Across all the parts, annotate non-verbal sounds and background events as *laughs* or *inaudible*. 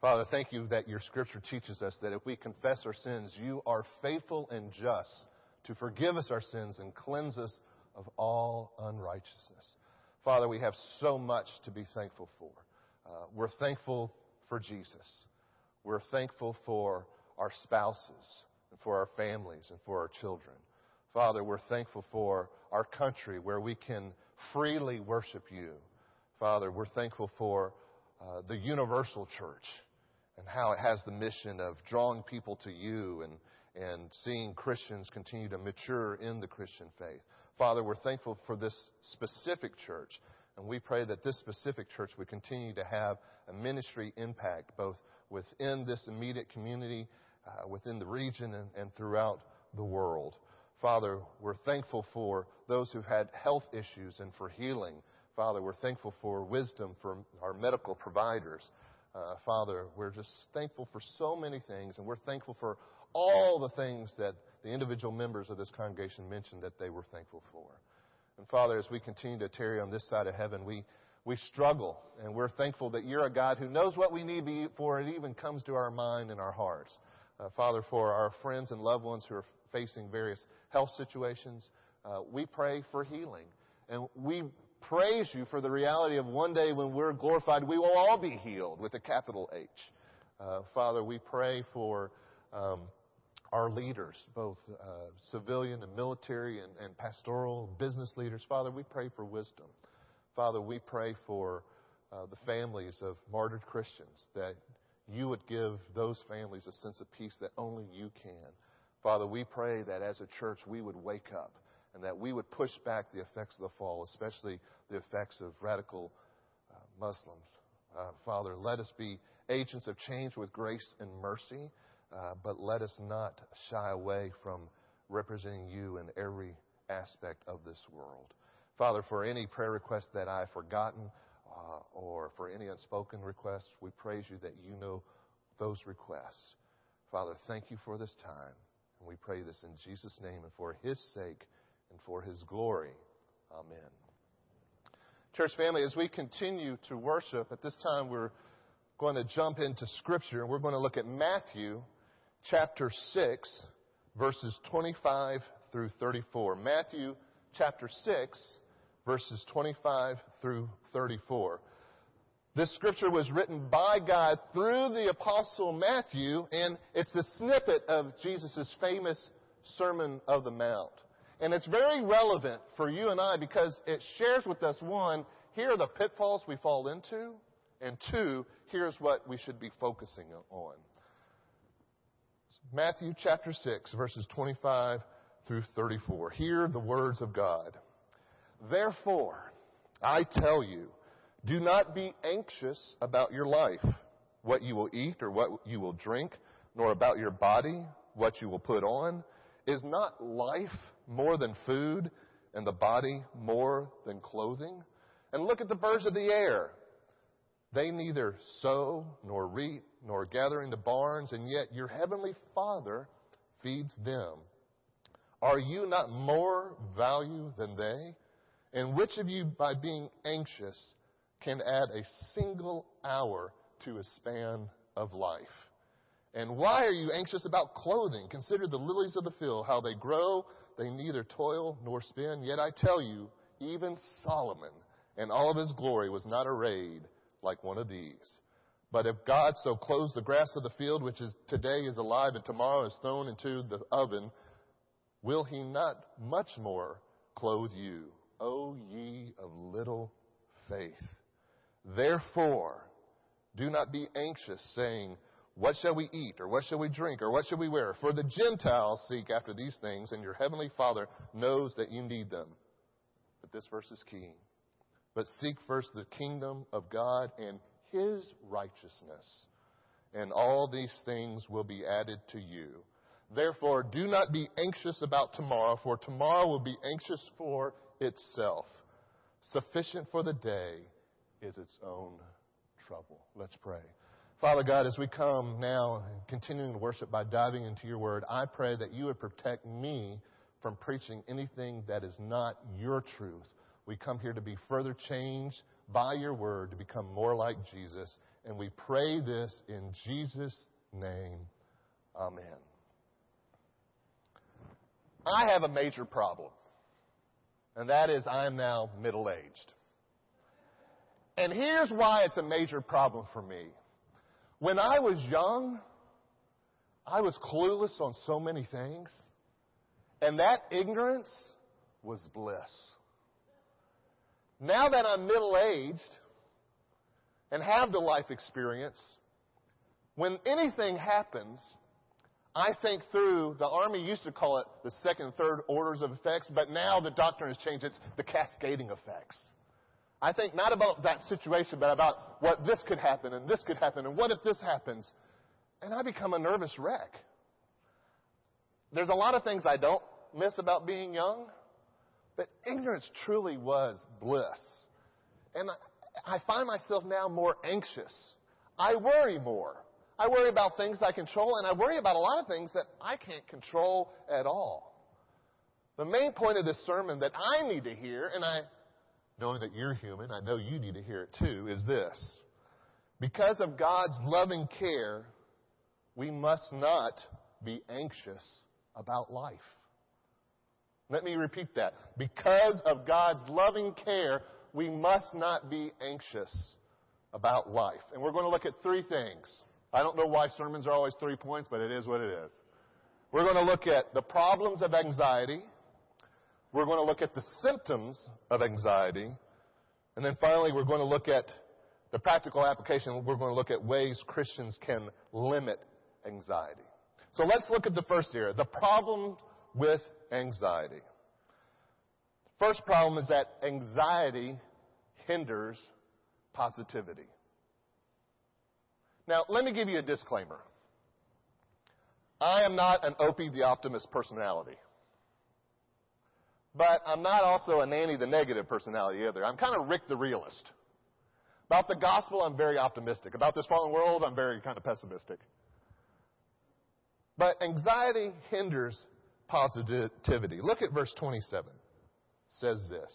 Father, thank you that your scripture teaches us that if we confess our sins, you are faithful and just to forgive us our sins and cleanse us of all unrighteousness. Father, we have so much to be thankful for. Uh, we're thankful for Jesus. We're thankful for our spouses and for our families and for our children. Father, we're thankful for our country where we can freely worship you. Father, we're thankful for uh, the universal church and how it has the mission of drawing people to you and, and seeing Christians continue to mature in the Christian faith. Father, we're thankful for this specific church, and we pray that this specific church would continue to have a ministry impact both within this immediate community, uh, within the region, and, and throughout the world. Father, we're thankful for those who've had health issues and for healing. Father, we're thankful for wisdom from our medical providers. Uh, Father, we're just thankful for so many things, and we're thankful for all the things that the individual members of this congregation mentioned that they were thankful for. And Father, as we continue to tarry on this side of heaven, we, we struggle, and we're thankful that you're a God who knows what we need before it even comes to our mind and our hearts. Uh, Father, for our friends and loved ones who are facing various health situations, uh, we pray for healing. And we praise you for the reality of one day when we're glorified, we will all be healed with a capital H. Uh, Father, we pray for um, our leaders, both uh, civilian and military and, and pastoral business leaders. Father, we pray for wisdom. Father, we pray for uh, the families of martyred Christians that you would give those families a sense of peace that only you can. Father, we pray that as a church we would wake up and that we would push back the effects of the fall, especially the effects of radical uh, Muslims. Uh, Father, let us be agents of change with grace and mercy, uh, but let us not shy away from representing you in every aspect of this world. Father, for any prayer requests that I've forgotten uh, or for any unspoken requests, we praise you that you know those requests. Father, thank you for this time. And we pray this in Jesus' name and for his sake and for his glory. Amen. Church family, as we continue to worship, at this time we're going to jump into Scripture and we're going to look at Matthew chapter 6, verses 25 through 34. Matthew chapter 6, verses 25 through 34. This scripture was written by God through the apostle Matthew, and it's a snippet of Jesus' famous Sermon of the Mount. And it's very relevant for you and I because it shares with us one, here are the pitfalls we fall into, and two, here's what we should be focusing on. Matthew chapter 6, verses 25 through 34. Hear the words of God. Therefore, I tell you, do not be anxious about your life, what you will eat or what you will drink, nor about your body, what you will put on. Is not life more than food and the body more than clothing? And look at the birds of the air. They neither sow nor reap nor gather into barns, and yet your heavenly Father feeds them. Are you not more value than they? And which of you, by being anxious, can add a single hour to a span of life? And why are you anxious about clothing? Consider the lilies of the field, how they grow. They neither toil nor spin. Yet I tell you, even Solomon in all of his glory was not arrayed like one of these. But if God so clothes the grass of the field, which is today is alive and tomorrow is thrown into the oven, will he not much more clothe you, O ye of little faith? Therefore, do not be anxious, saying, What shall we eat, or what shall we drink, or what shall we wear? For the Gentiles seek after these things, and your heavenly Father knows that you need them. But this verse is key. But seek first the kingdom of God and his righteousness, and all these things will be added to you. Therefore, do not be anxious about tomorrow, for tomorrow will be anxious for itself. Sufficient for the day is its own trouble. Let's pray. Father God, as we come now continuing to worship by diving into your word, I pray that you would protect me from preaching anything that is not your truth. We come here to be further changed by your word to become more like Jesus. And we pray this in Jesus' name. Amen. I have a major problem, and that is I am now middle aged. And here's why it's a major problem for me. When I was young, I was clueless on so many things, and that ignorance was bliss. Now that I'm middle aged and have the life experience, when anything happens, I think through, the Army used to call it the second, third orders of effects, but now the doctrine has changed. It's the cascading effects. I think not about that situation, but about what this could happen and this could happen and what if this happens. And I become a nervous wreck. There's a lot of things I don't miss about being young, but ignorance truly was bliss. And I find myself now more anxious. I worry more. I worry about things I control, and I worry about a lot of things that I can't control at all. The main point of this sermon that I need to hear, and I, knowing that you're human, I know you need to hear it too, is this. Because of God's loving care, we must not be anxious about life. Let me repeat that. Because of God's loving care, we must not be anxious about life. And we're going to look at three things. I don't know why sermons are always three points, but it is what it is. We're going to look at the problems of anxiety. We're going to look at the symptoms of anxiety. And then finally, we're going to look at the practical application. We're going to look at ways Christians can limit anxiety. So let's look at the first area, the problem with anxiety. First problem is that anxiety hinders positivity. Now, let me give you a disclaimer. I am not an Opie the Optimist personality. But I'm not also a Nanny the Negative personality either. I'm kind of Rick the Realist. About the gospel, I'm very optimistic. About this fallen world, I'm very kind of pessimistic. But anxiety hinders positivity. Look at verse 27. It says this.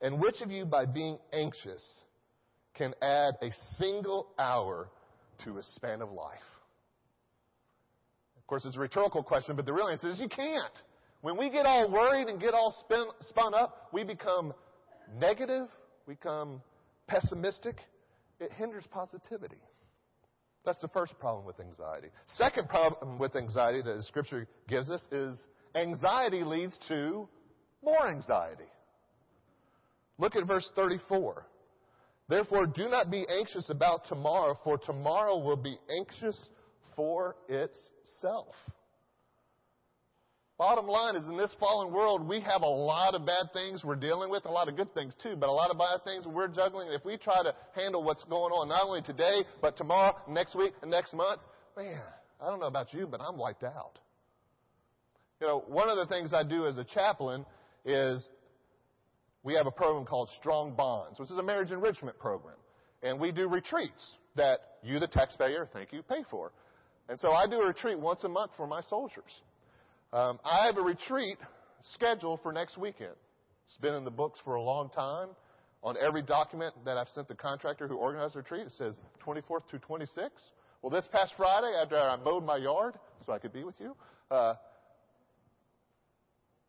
And which of you, by being anxious, can add a single hour to a span of life? Of course, it's a rhetorical question, but the real answer is you can't. When we get all worried and get all spin, spun up, we become negative, we become pessimistic. It hinders positivity. That's the first problem with anxiety. Second problem with anxiety that the scripture gives us is anxiety leads to more anxiety. Look at verse 34. Therefore, do not be anxious about tomorrow, for tomorrow will be anxious for itself. Bottom line is in this fallen world, we have a lot of bad things we're dealing with, a lot of good things too, but a lot of bad things we're juggling. If we try to handle what's going on not only today, but tomorrow, next week, and next month, man, I don't know about you, but I'm wiped out. You know, one of the things I do as a chaplain is we have a program called Strong Bonds, which is a marriage enrichment program. And we do retreats that you, the taxpayer, thank you, pay for. And so I do a retreat once a month for my soldiers. Um, I have a retreat scheduled for next weekend. It's been in the books for a long time. On every document that I've sent the contractor who organized the retreat, it says 24th to 26th. Well, this past Friday, after I mowed my yard so I could be with you, uh,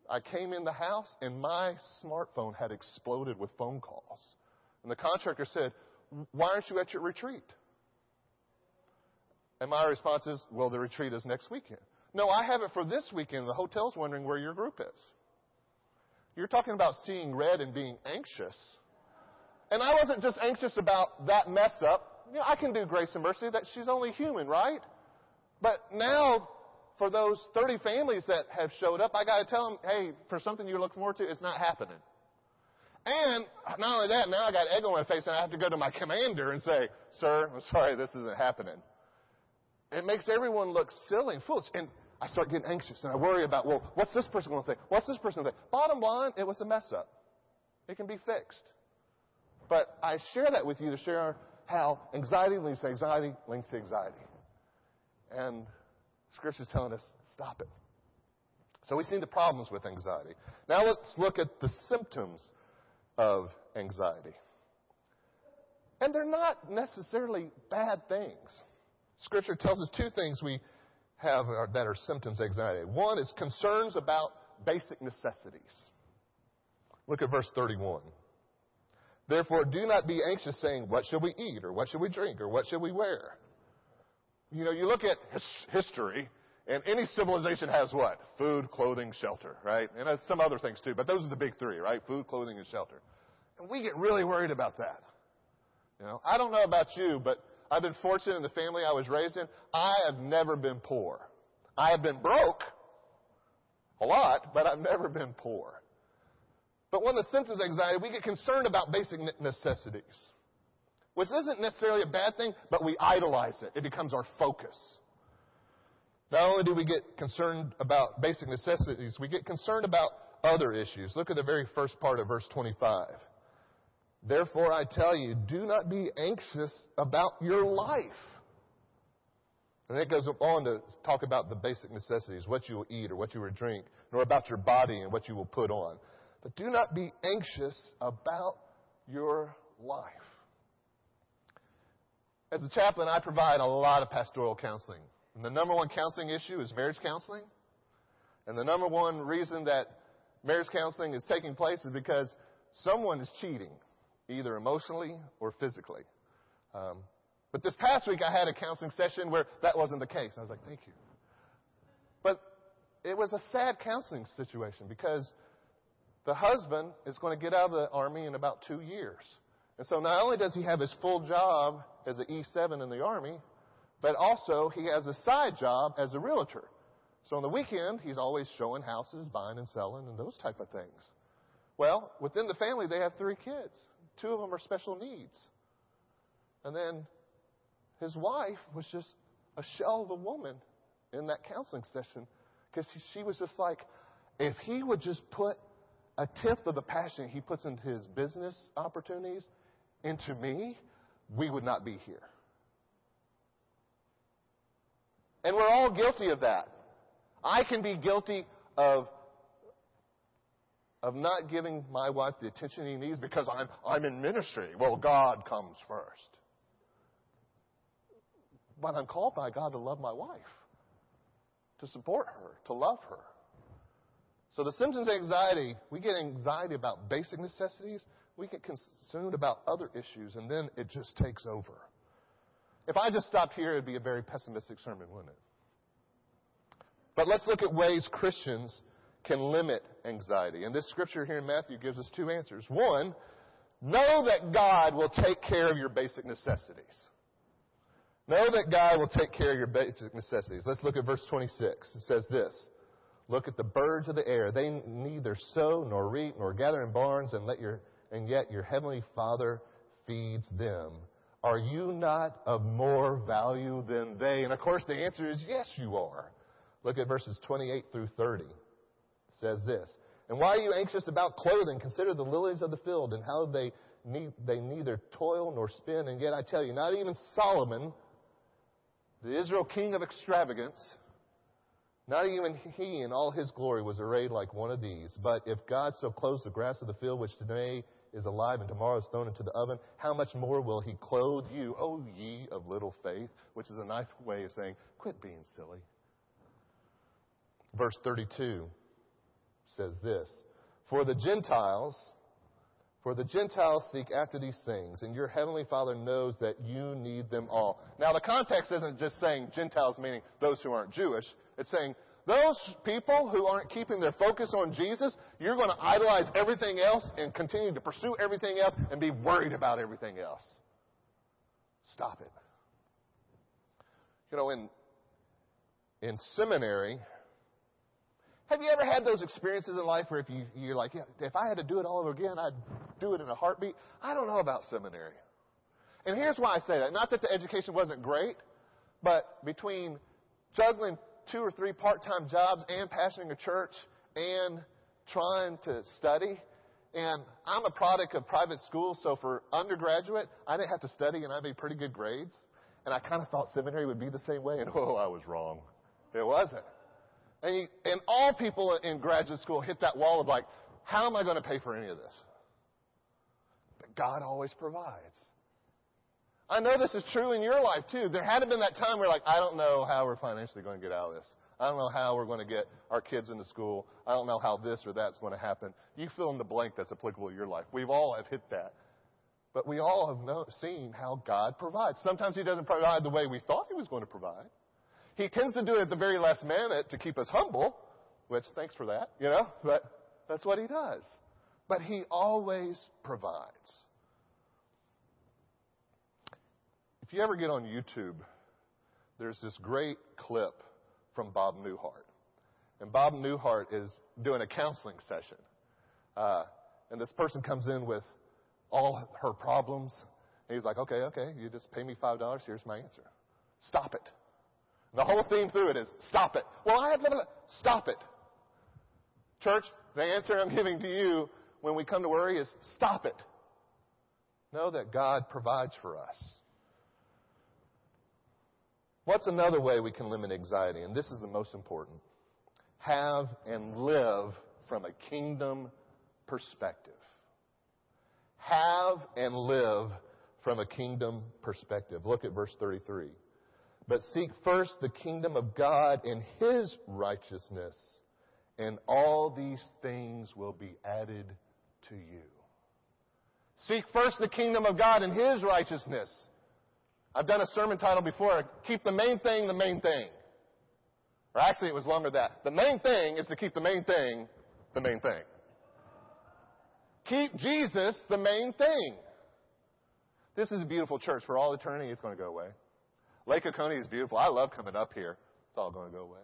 I came in the house and my smartphone had exploded with phone calls. And the contractor said, Why aren't you at your retreat? And my response is, Well, the retreat is next weekend. No, I have it for this weekend. The hotel's wondering where your group is. You're talking about seeing red and being anxious. And I wasn't just anxious about that mess up. You know, I can do grace and mercy that she's only human, right? But now, for those 30 families that have showed up, I got to tell them, hey, for something you're looking forward to, it's not happening. And not only that, now I got egg on my face and I have to go to my commander and say, sir, I'm sorry, this isn't happening. It makes everyone look silly and foolish. And I start getting anxious and I worry about, well, what's this person going to think? What's this person going to think? Bottom line, it was a mess up. It can be fixed. But I share that with you to share how anxiety links to anxiety links to anxiety. And Scripture's telling us, stop it. So we've seen the problems with anxiety. Now let's look at the symptoms of anxiety. And they're not necessarily bad things. Scripture tells us two things we have uh, that are symptoms of anxiety. One is concerns about basic necessities. Look at verse 31. Therefore, do not be anxious saying, what shall we eat, or what shall we drink, or what shall we wear? You know, you look at his- history, and any civilization has what? Food, clothing, shelter, right? And some other things too, but those are the big three, right? Food, clothing, and shelter. And we get really worried about that. You know, I don't know about you, but I've been fortunate in the family I was raised in. I have never been poor. I have been broke a lot, but I've never been poor. But one of the symptoms of anxiety, we get concerned about basic necessities, which isn't necessarily a bad thing, but we idolize it. It becomes our focus. Not only do we get concerned about basic necessities, we get concerned about other issues. Look at the very first part of verse 25. Therefore I tell you, do not be anxious about your life. And it goes on to talk about the basic necessities, what you will eat or what you will drink, nor about your body and what you will put on. But do not be anxious about your life. As a chaplain, I provide a lot of pastoral counseling. And the number one counseling issue is marriage counseling. And the number one reason that marriage counseling is taking place is because someone is cheating, either emotionally or physically. Um, but this past week I had a counseling session where that wasn't the case. I was like, thank you. But it was a sad counseling situation because the husband is going to get out of the army in about two years. And so not only does he have his full job as an E7 in the army, but also he has a side job as a realtor. So on the weekend, he's always showing houses, buying and selling, and those type of things. Well, within the family, they have three kids. Two of them are special needs. And then his wife was just a shell of a woman in that counseling session because she was just like, if he would just put a tenth of the passion he puts into his business opportunities into me, we would not be here. And we're all guilty of that. I can be guilty of of not giving my wife the attention he needs because I'm I'm in ministry. Well, God comes first. But I'm called by God to love my wife, to support her, to love her. So the symptoms of anxiety, we get anxiety about basic necessities, we get consumed about other issues, and then it just takes over. If I just stopped here, it'd be a very pessimistic sermon, wouldn't it? But let's look at ways Christians can limit anxiety. And this scripture here in Matthew gives us two answers. One, know that God will take care of your basic necessities. Know that God will take care of your basic necessities. Let's look at verse 26. It says this. Look at the birds of the air. They neither sow nor reap nor gather in barns, and let your and yet your heavenly Father feeds them. Are you not of more value than they? And of course, the answer is yes, you are. Look at verses 28 through 30. Says this. And why are you anxious about clothing? Consider the lilies of the field and how they need, they neither toil nor spin. And yet I tell you, not even Solomon, the Israel king of extravagance, not even he in all his glory was arrayed like one of these. But if God so clothes the grass of the field, which today is alive and tomorrow is thrown into the oven, how much more will he clothe you, O ye of little faith? Which is a nice way of saying, quit being silly. Verse 32 says this, For the Gentiles, for the Gentiles seek after these things, and your heavenly Father knows that you need them all. Now the context isn't just saying Gentiles meaning those who aren't Jewish. It's saying those people who aren't keeping their focus on Jesus, you're going to idolize everything else and continue to pursue everything else and be worried about everything else. Stop it. You know, in, in seminary, have you ever had those experiences in life where if you, you're like, yeah, if I had to do it all over again, I'd do it in a heartbeat? I don't know about seminary. And here's why I say that. Not that the education wasn't great, but between juggling two or three part-time jobs and pastoring a church and trying to study, and I'm a product of private school, so for undergraduate, I didn't have to study and I made pretty good grades. And I kind of thought seminary would be the same way, and *laughs* oh, I was wrong. It wasn't. And, you, and all people in graduate school hit that wall of like, how am I going to pay for any of this? But God always provides. I know this is true in your life too. There hadn't been that time where like, I don't know how we're financially going to get out of this. I don't know how we're going to get our kids into school. I don't know how this or that's going to happen. You fill in the blank that's applicable to your life. We've all have hit that. But we all have know, seen how God provides. Sometimes He doesn't provide the way we thought He was going to provide. He tends to do it at the very last minute to keep us humble, which thanks for that, you know, but that's what He does. But He always provides. If you ever get on YouTube, there's this great clip from Bob Newhart. And Bob Newhart is doing a counseling session. Uh, and this person comes in with all her problems. And he's like, okay, okay, you just pay me $5. Here's my answer. Stop it. The whole theme through it is stop it. Well, I have to stop it. Church, the answer I'm giving to you when we come to worry is stop it. Know that God provides for us. What's another way we can limit anxiety? And this is the most important. Have and live from a kingdom perspective. Have and live from a kingdom perspective. Look at verse 33. But seek first the kingdom of God and His righteousness, and all these things will be added to you. Seek first the kingdom of God and His righteousness. I've done a sermon title before, Keep the Main Thing the Main Thing. Or actually, it was longer than that. The main thing is to keep the main thing the main thing. Keep Jesus the main thing. This is a beautiful church. For all eternity, it's going to go away. Lake Oconee is beautiful. I love coming up here. It's all going to go away.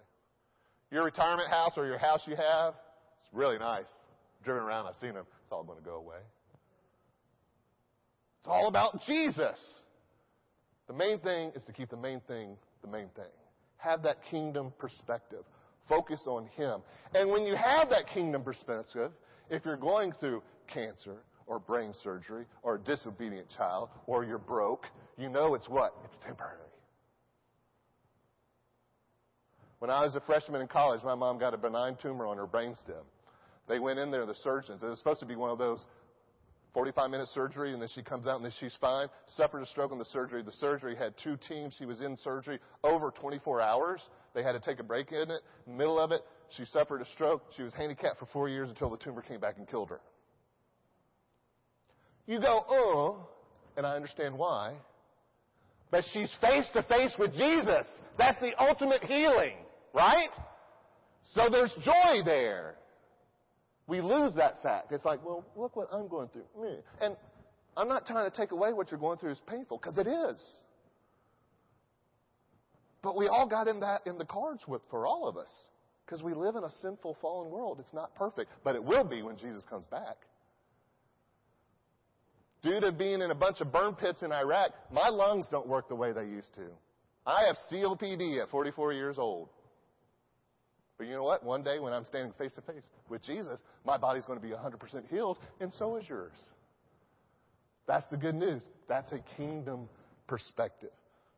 Your retirement house or your house you have, it's really nice. Driven around, I've seen them. It's all going to go away. It's all about Jesus. The main thing is to keep the main thing the main thing. Have that kingdom perspective. Focus on Him. And when you have that kingdom perspective, if you're going through cancer or brain surgery or a disobedient child or you're broke, you know it's what? It's temporary. When I was a freshman in college, my mom got a benign tumor on her brainstem. They went in there, the surgeons. It was supposed to be one of those 45 minute surgery, and then she comes out and then she's fine. Suffered a stroke in the surgery. The surgery had two teams. She was in surgery over 24 hours. They had to take a break in it. In the middle of it, she suffered a stroke. She was handicapped for four years until the tumor came back and killed her. You go, oh, and I understand why. But she's face to face with Jesus. That's the ultimate healing. Right? So there's joy there. We lose that fact. It's like, well, look what I'm going through. And I'm not trying to take away what you're going through is painful, because it is. But we all got in that in the cards with for all of us. Because we live in a sinful, fallen world. It's not perfect, but it will be when Jesus comes back. Due to being in a bunch of burn pits in Iraq, my lungs don't work the way they used to. I have COPD at 44 years old. But you know what? One day when I'm standing face to face with Jesus, my body's going to be 100% healed, and so is yours. That's the good news. That's a kingdom perspective.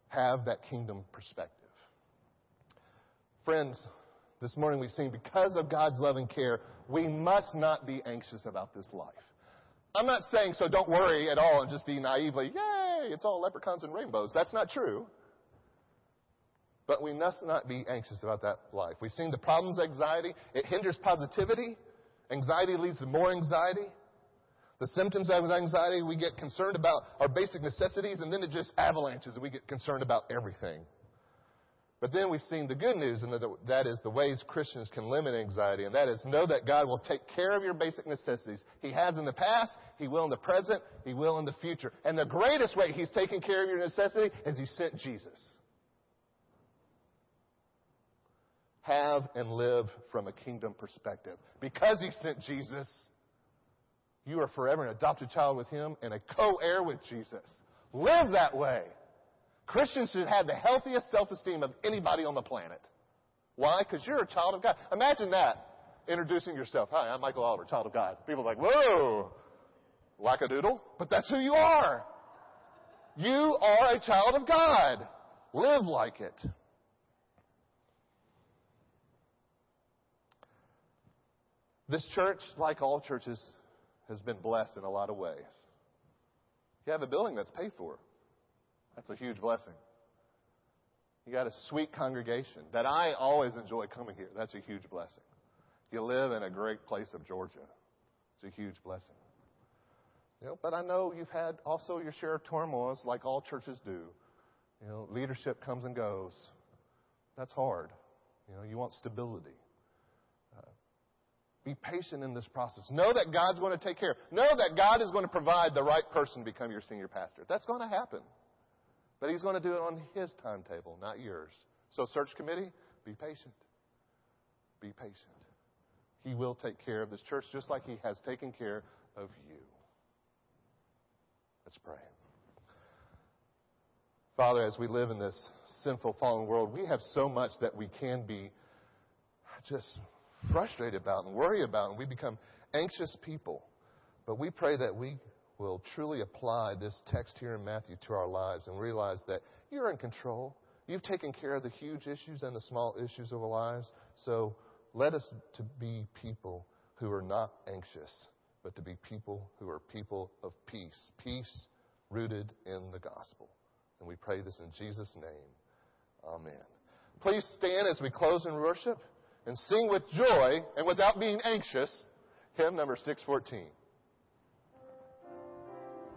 Have that kingdom perspective. Friends, this morning we've seen because of God's love and care, we must not be anxious about this life. I'm not saying so don't worry at all and just be naively, yay, it's all leprechauns and rainbows. That's not true. But we must not be anxious about that life. We've seen the problems anxiety. It hinders positivity. Anxiety leads to more anxiety. The symptoms of anxiety, we get concerned about our basic necessities, and then it just avalanches, and we get concerned about everything. But then we've seen the good news, and that is the ways Christians can limit anxiety, and that is know that God will take care of your basic necessities. He has in the past, He will in the present, He will in the future. And the greatest way He's taking care of your necessity is He sent Jesus. Have and live from a kingdom perspective. Because he sent Jesus, you are forever an adopted child with him and a co-heir with Jesus. Live that way. Christians should have the healthiest self-esteem of anybody on the planet. Why? Because you're a child of God. Imagine that. Introducing yourself. Hi, I'm Michael Oliver, child of God. People are like, whoa, wackadoodle. But that's who you are. You are a child of God. Live like it. This church, like all churches, has been blessed in a lot of ways. You have a building that's paid for. That's a huge blessing. You got a sweet congregation that I always enjoy coming here. That's a huge blessing. You live in a great place of Georgia. It's a huge blessing. You know, but I know you've had also your share of turmoils like all churches do. You know, leadership comes and goes. That's hard. You know, you want stability. Be patient in this process. Know that God's going to take care. Know that God is going to provide the right person to become your senior pastor. That's going to happen. But He's going to do it on His timetable, not yours. So, search committee, be patient. Be patient. He will take care of this church just like He has taken care of you. Let's pray. Father, as we live in this sinful, fallen world, we have so much that we can be just frustrated about and worry about, and we become anxious people. But we pray that we will truly apply this text here in Matthew to our lives and realize that you're in control. You've taken care of the huge issues and the small issues of our lives. So let us to be people who are not anxious, but to be people who are people of peace. Peace rooted in the gospel. And we pray this in Jesus' name. Amen. Please stand as we close in worship and sing with joy and without being anxious. Hymn number 614.